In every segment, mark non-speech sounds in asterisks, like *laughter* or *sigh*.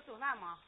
走那吗？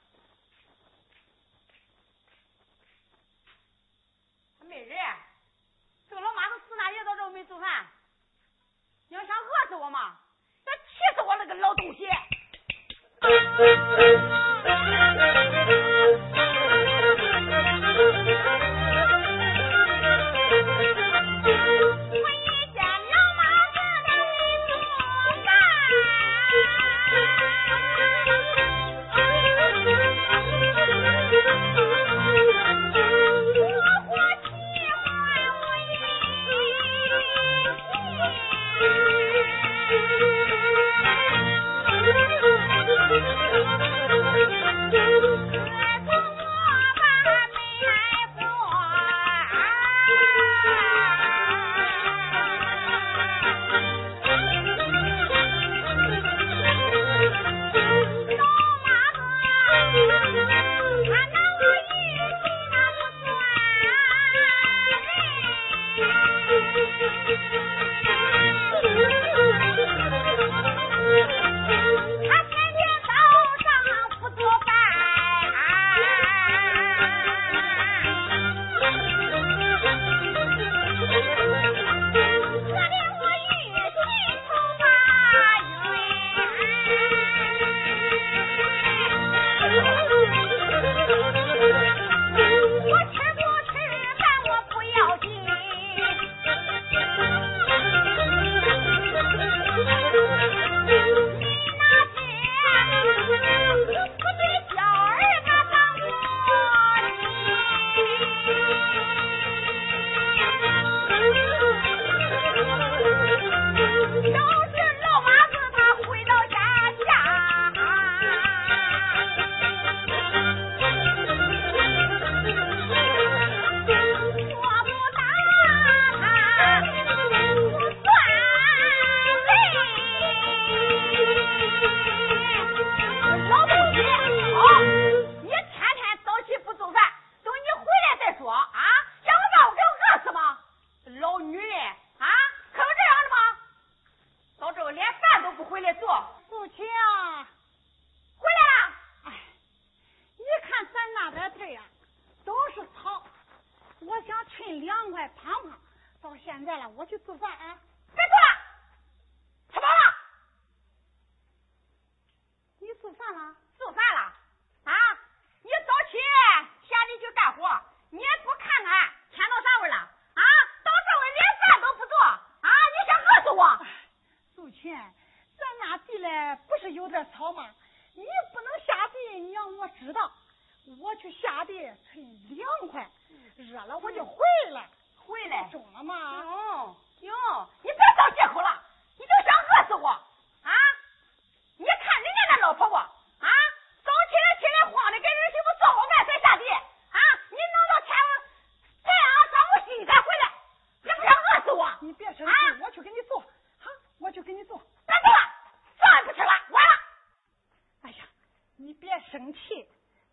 你别生气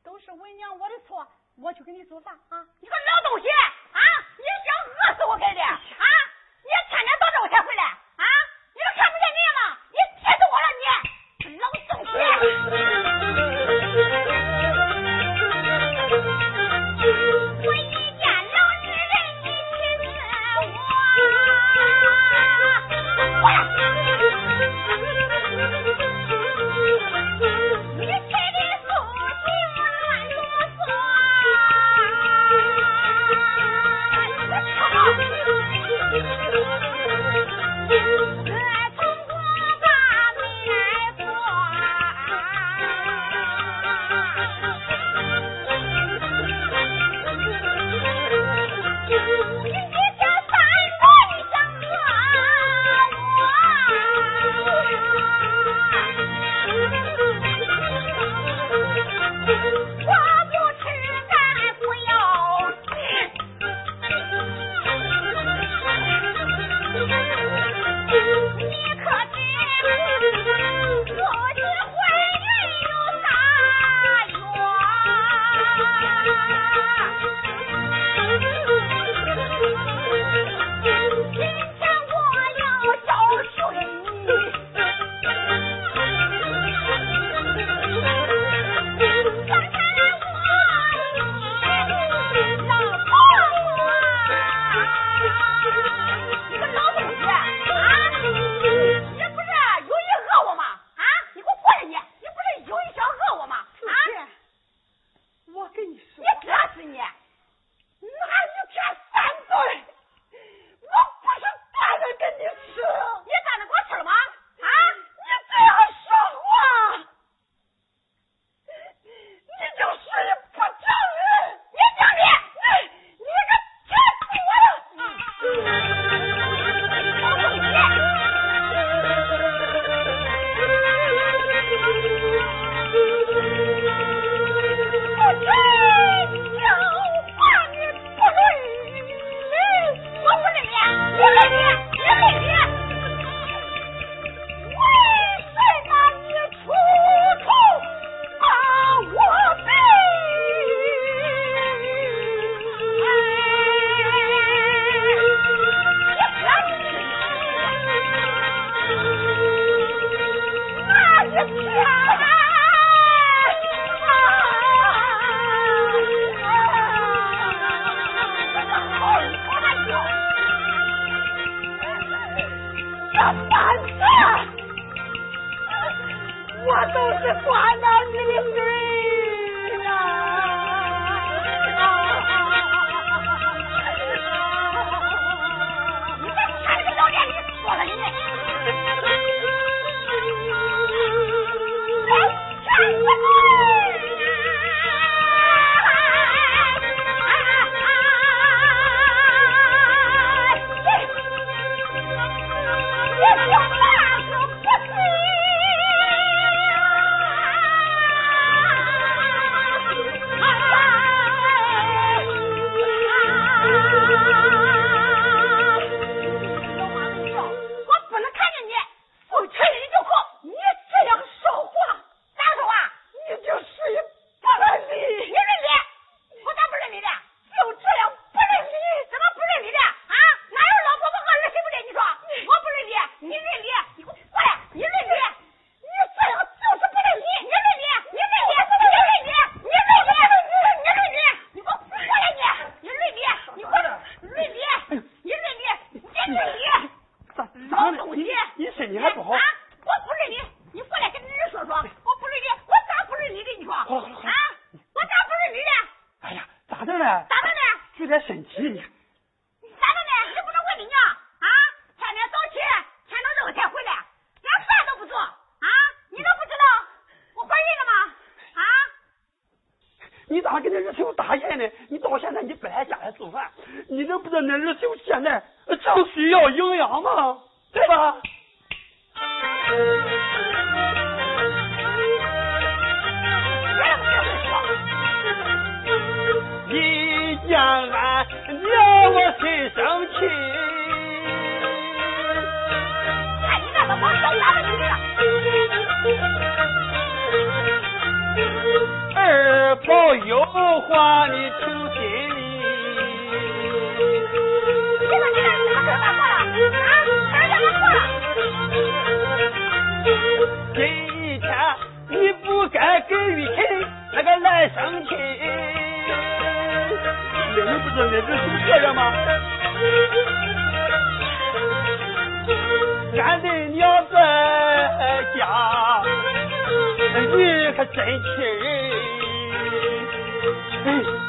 都是为娘我的错我去给你做饭啊。你个老东西啊你想饿死我给你你可真气人哎。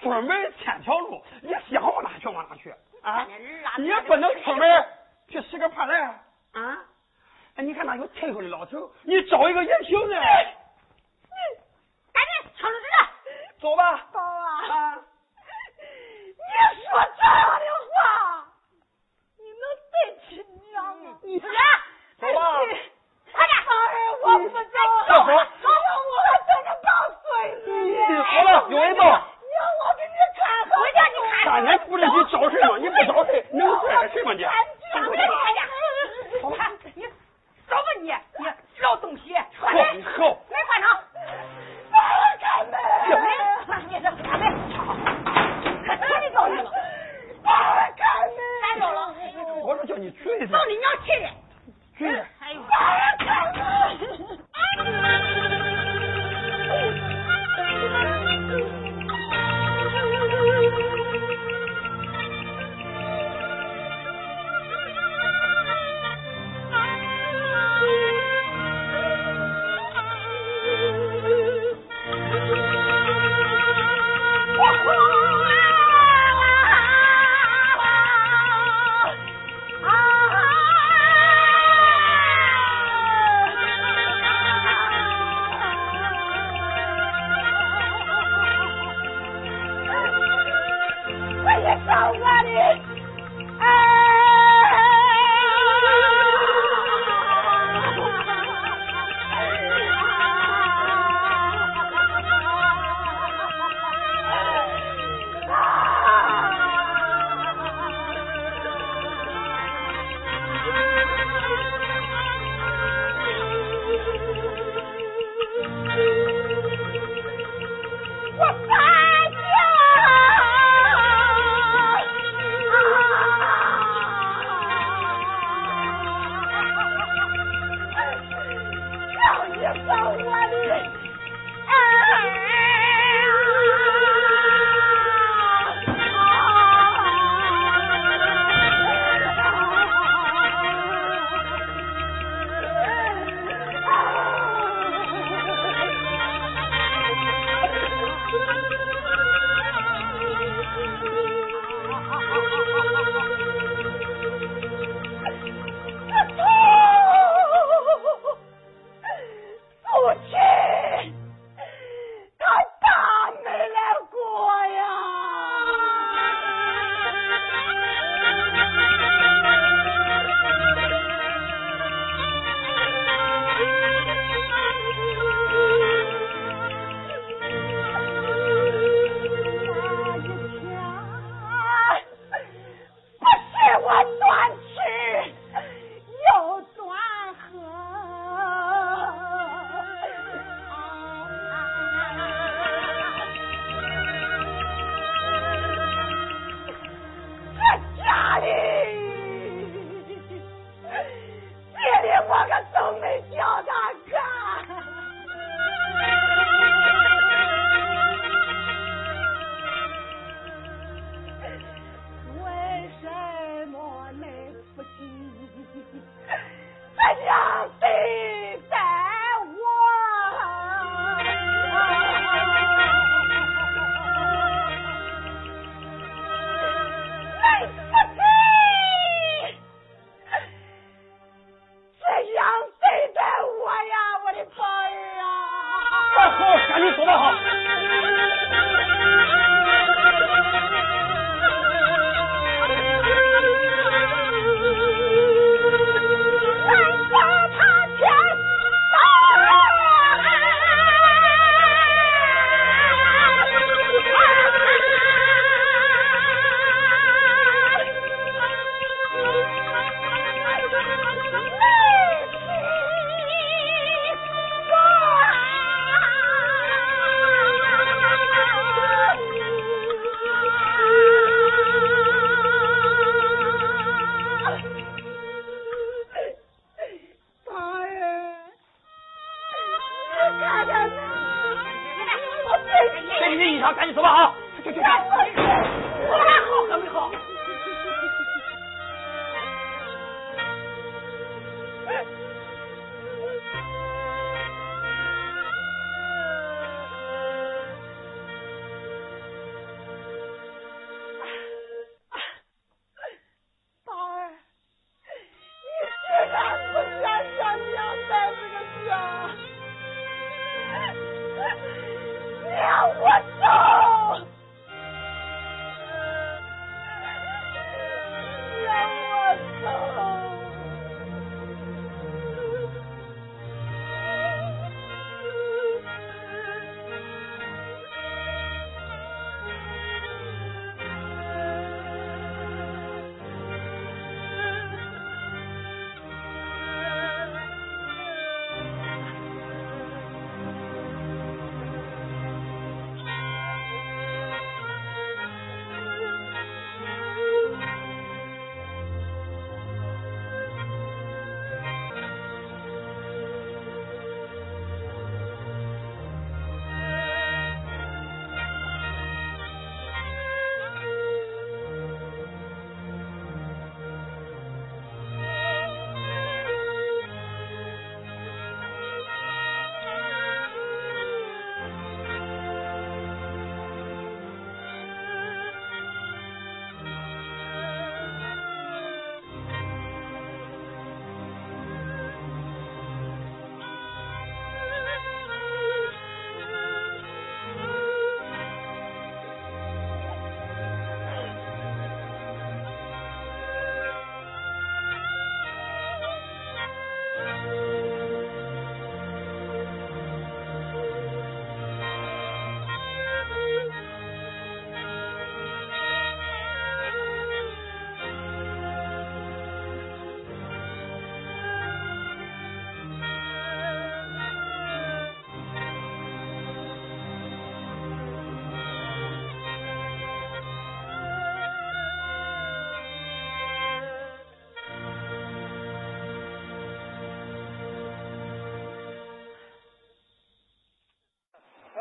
出门千条路，你想往哪去往哪去啊？你也不能出门去使个盼来啊？哎？你看那有退休的老头，你找一个也行的。赶紧抢着着，走吧。爸爸。啊。你说这样的话，你能对起娘吗？你出来，走吧。快点。哎呀，我不走了。走走，我还等着抱孙子。好了，有人到。大年初的你找事吗？你不找事，能找点什么你？走你娘去！去！开门！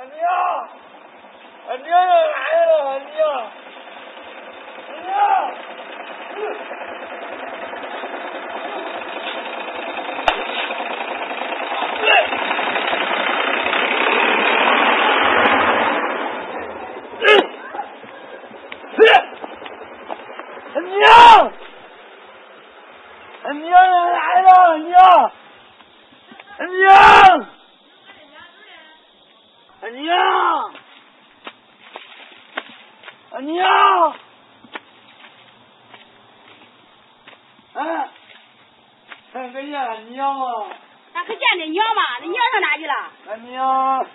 俺娘，俺娘要来了，俺娘，俺娘。娘，娘来了，娘，娘。俺娘，俺娘，哎，看个见俺娘吗？俺可见你娘吗？你娘上哪去了？俺娘，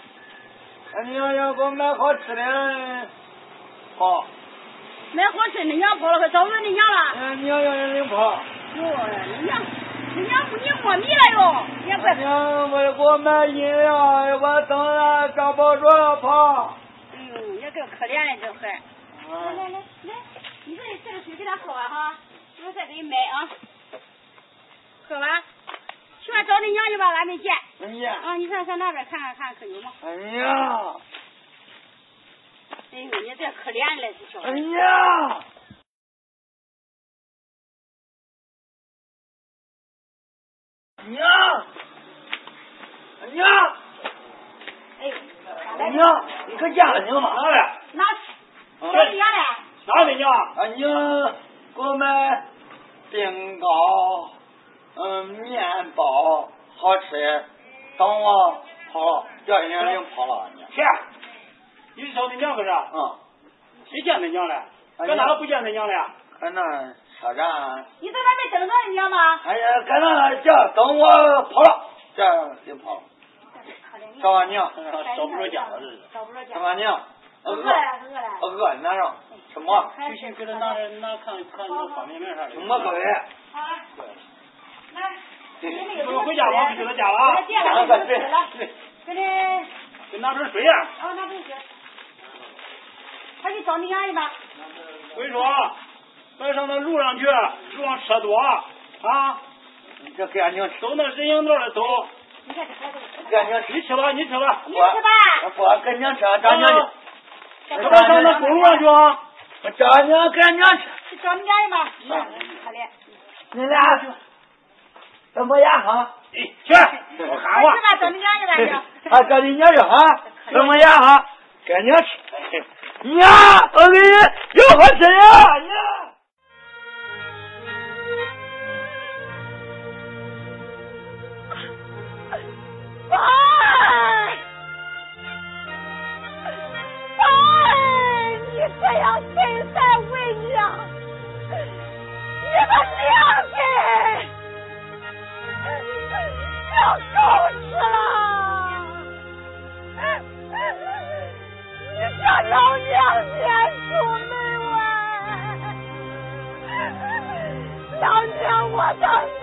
俺娘要给我买好吃的，跑。买好吃，你娘跑了，可找不着你娘了。俺娘要人跑。哟，你娘。你娘不你摸米了哟！俺娘为了给我买饮料，我等了找不着跑。嗯，也够可怜的这孩。来来来来，你说你这个水给他喝完哈，我再给你买啊。喝完，去外找你娘去吧，俺没见。哎呀。啊，你上上那边看看看，可有吗？哎呀。哎呦，你这可怜了，这小孩。哎呀。娘，娘，哎，娘，你可见了娘吗？哪嘞？哪？哪里娘嘞？哪里娘？俺娘给我买冰糕，嗯，面包，好吃。等我跑了，叫人家领跑了。娘，去，你是找你娘不是？嗯。谁见你娘了？搁哪个不见你娘了？搁那车站。你在那没等着你娘吗？哎呀，搁那叫等我跑了，这样就跑了。找俺娘，找 *laughs* 不着家了，这是。找不着家。找俺娘。饿了，饿了。饿，拿上什么？去去，*laughs* 给他拿拿看看那个方便面啥的。什么各位？好。来。不用回家吧，去他家了啊。家了，对对。给你。给拿瓶水呀。啊，拿瓶水。他去找你娘去吧。我跟你说，别上那路上去，路上车多啊。你这给俺娘吃。走那人行道的走。你看这孩子。给俺娘吃。你吃吧，你吃吧。你吃吧。不，给娘吃，找娘去。别上那公路上去啊。我找娘，给俺娘吃。去找你娘去吧。可怜。你俩去。怎么样哈？哎，去，我喊话。去吧，找你娘去吧，去。啊，找你娘去哈？怎么样哈？给娘吃。娘，我给你有好吃呀，娘。娘亲你的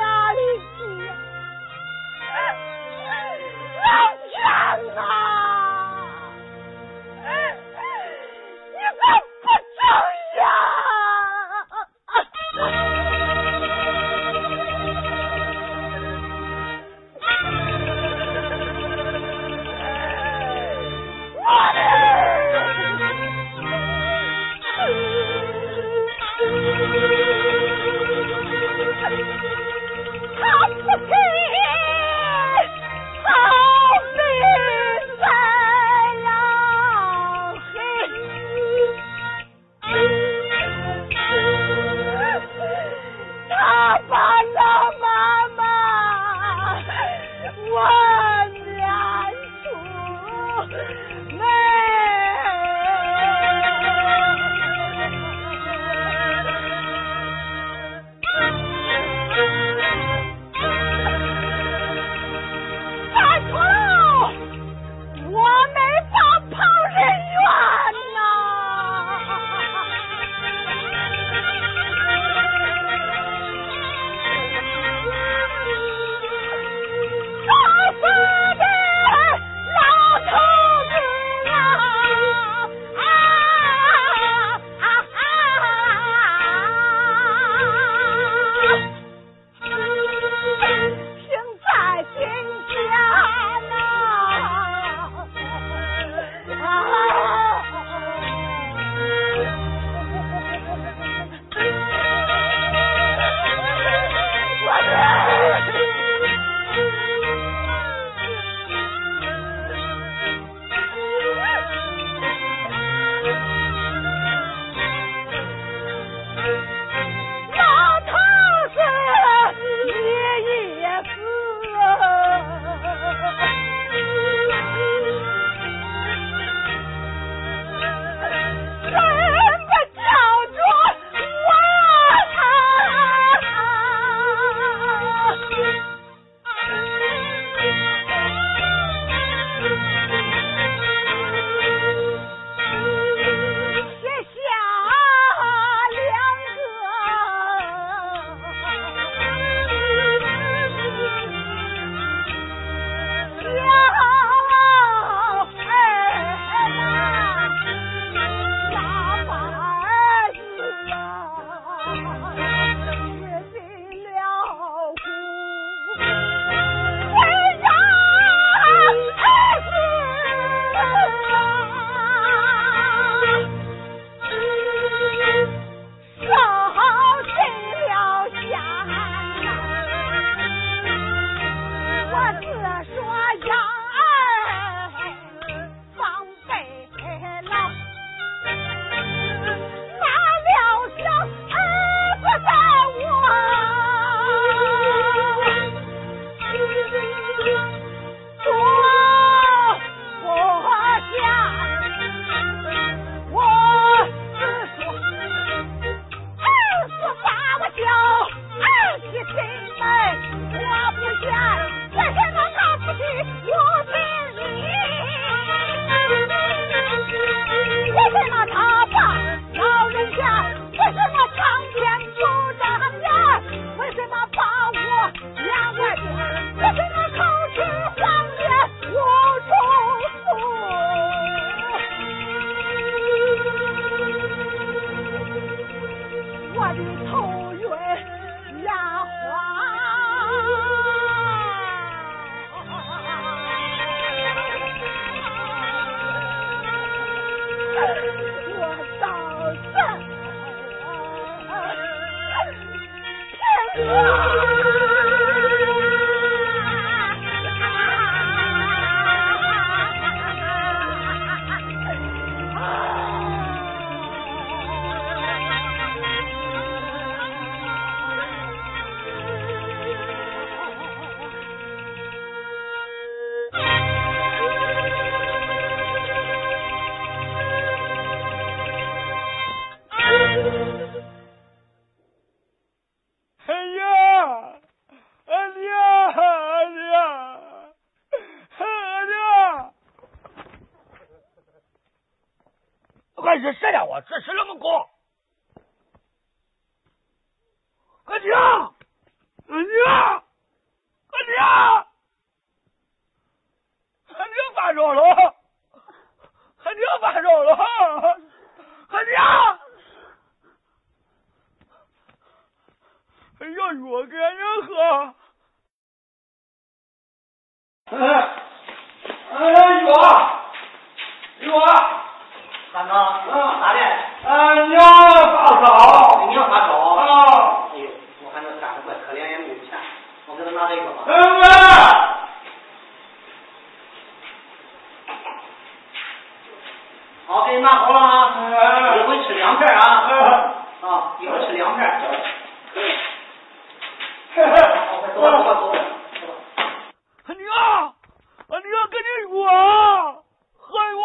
我，害我，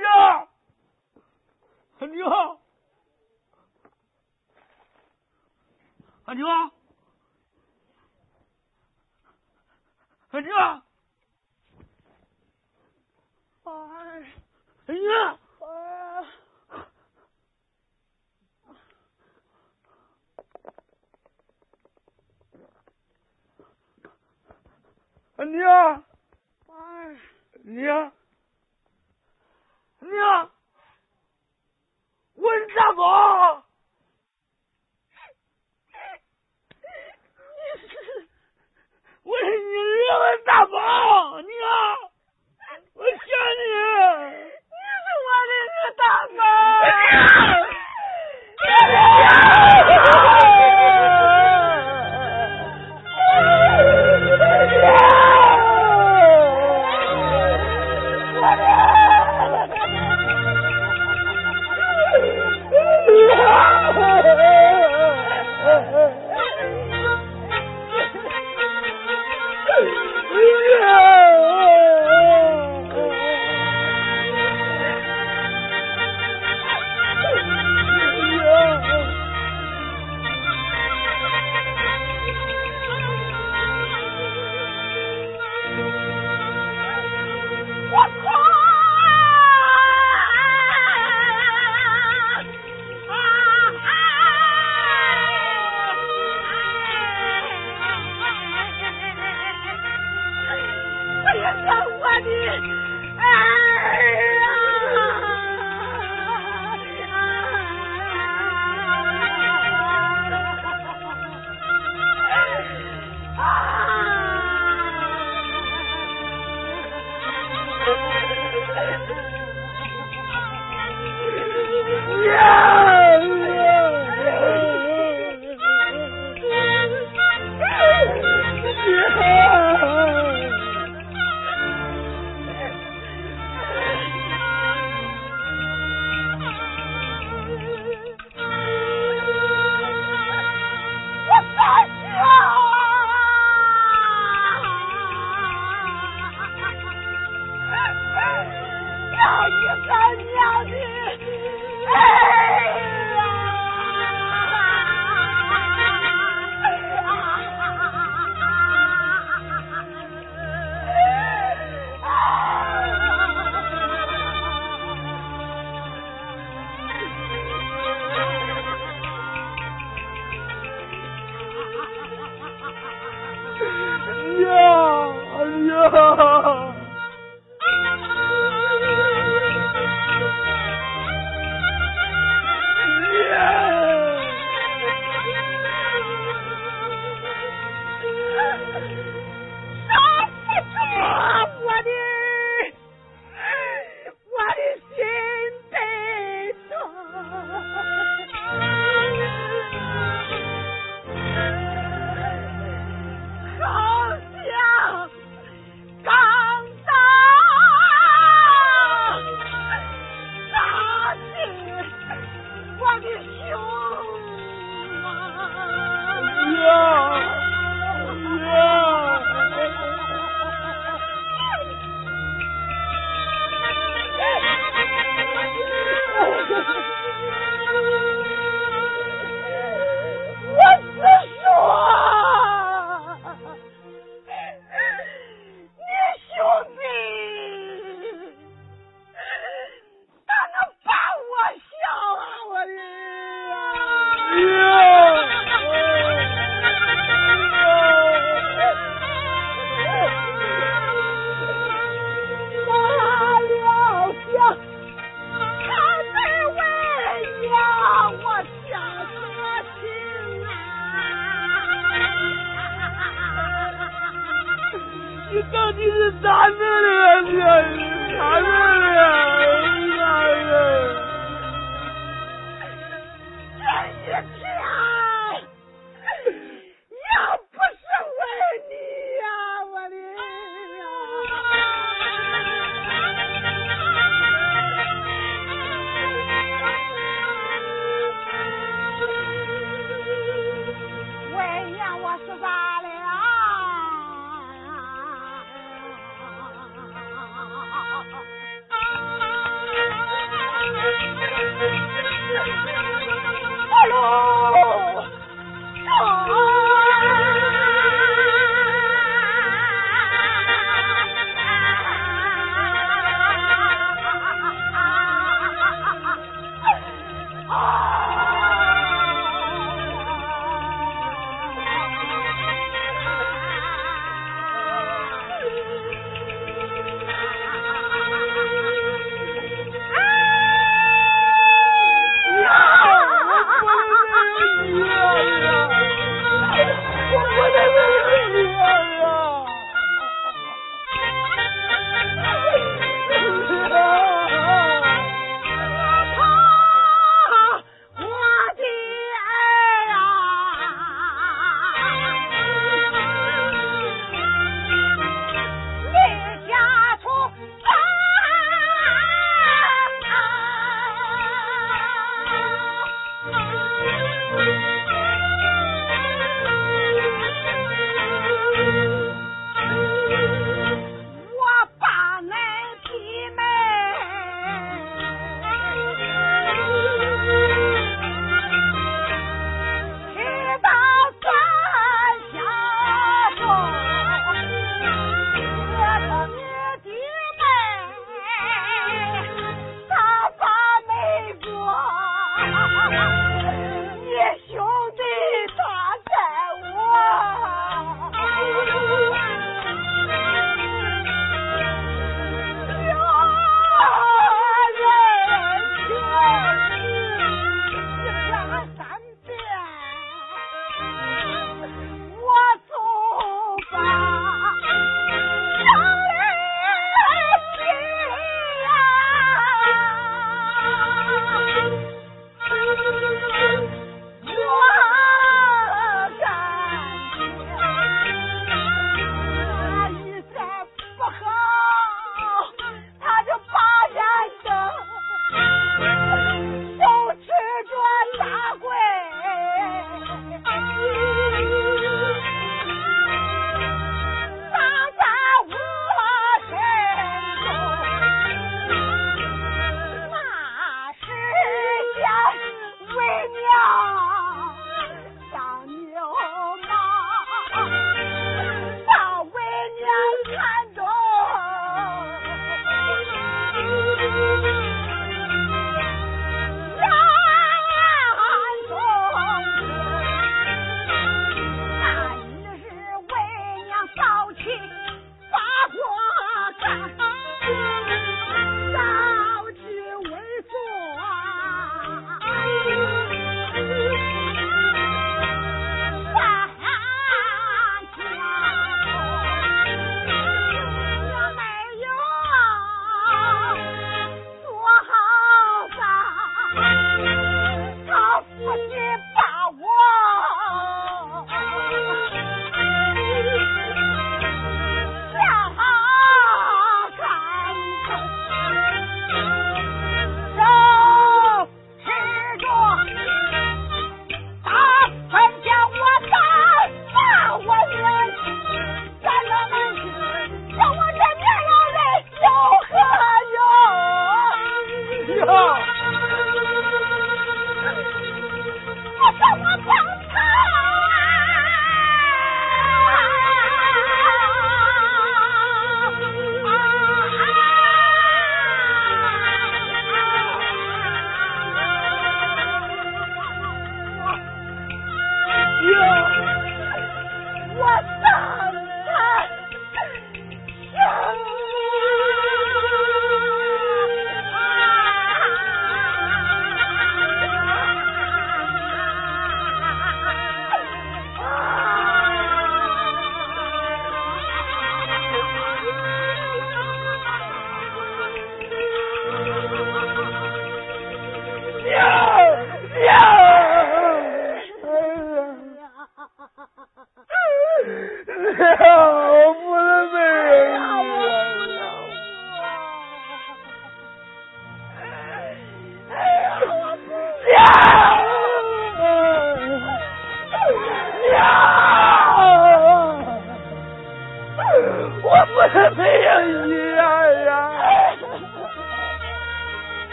呀，阿牛，阿牛，阿牛，哎，阿牛，哎，阿牛。娘，娘，我是大宝，我是你儿子大宝，娘，我想你，你是我的大宝。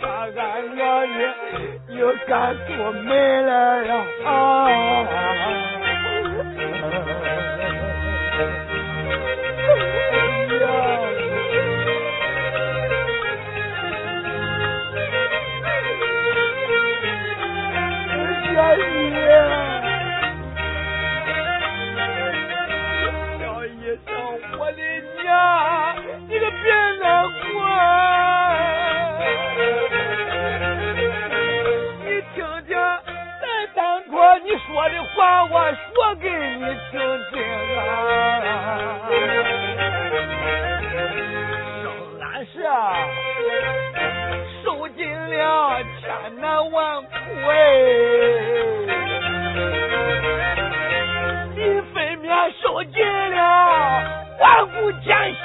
把俺老也又赶出门了呀！啊。我借了万古江。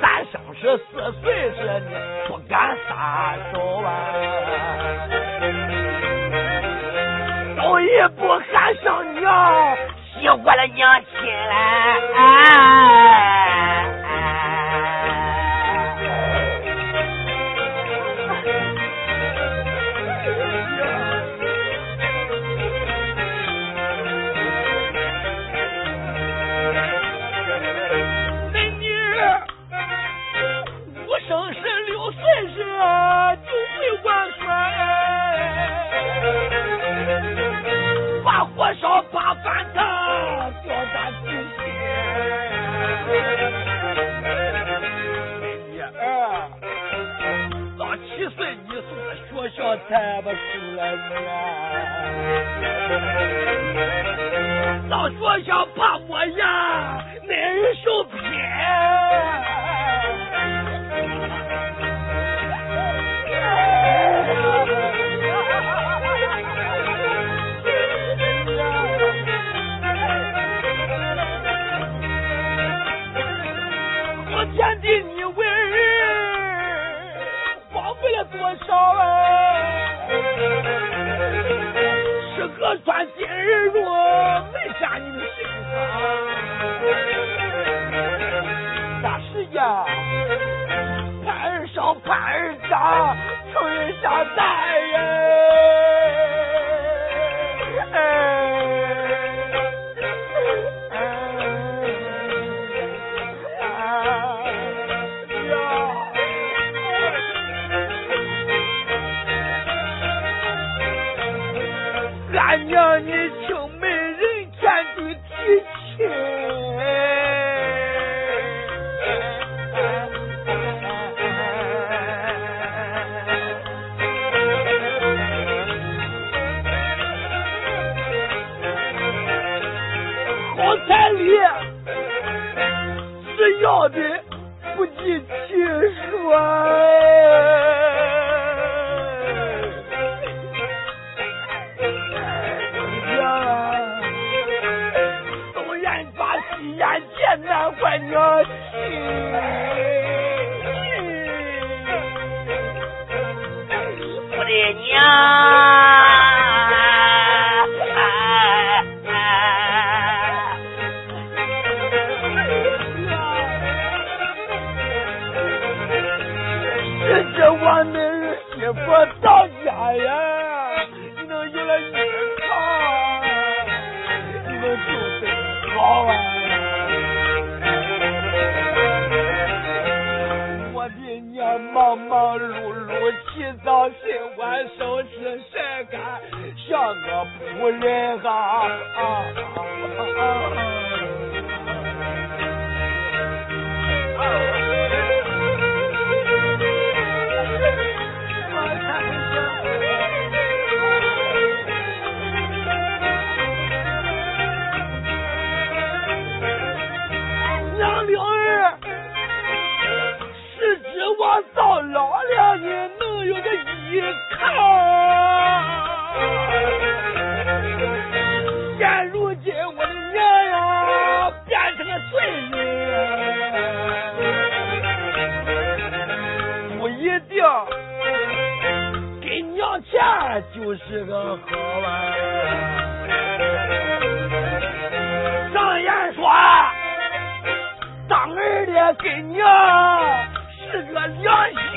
三生石四岁时，你不敢撒手啊！早一步喊上娘，喜欢了娘里是要的不计其数，娘，东西，娘。我的娘！我人啊啊啊啊啊。给娘是个良心。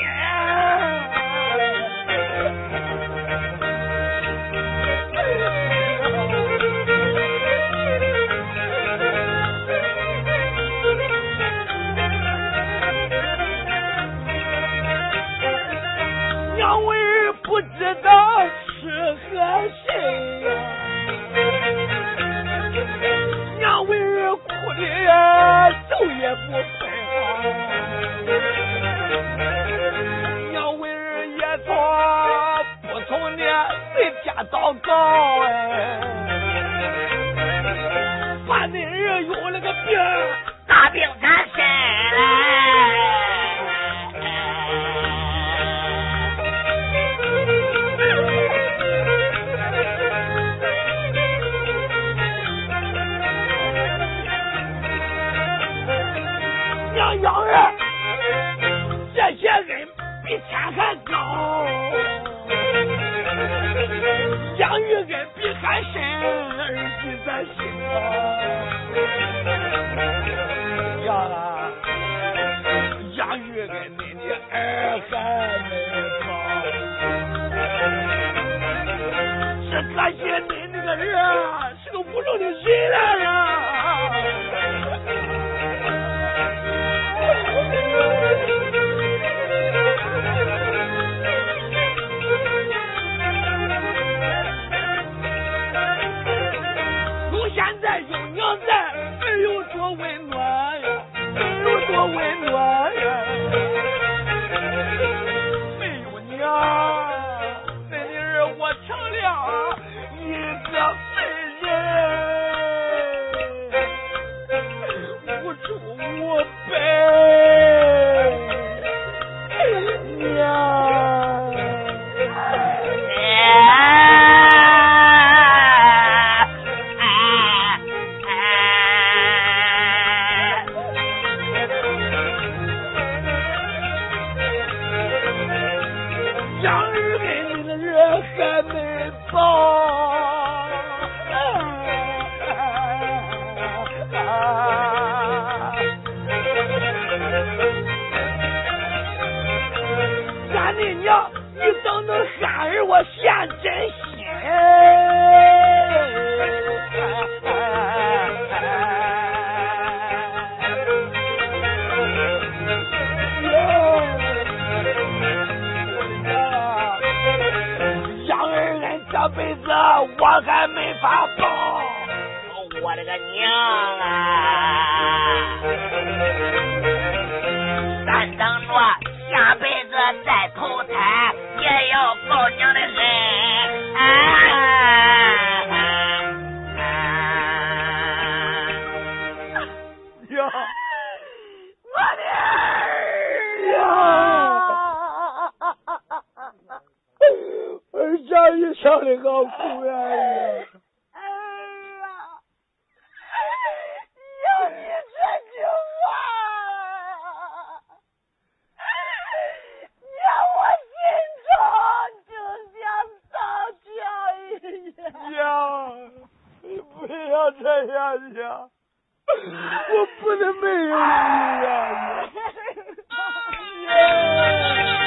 这样子啊我不能没有你啊 *laughs*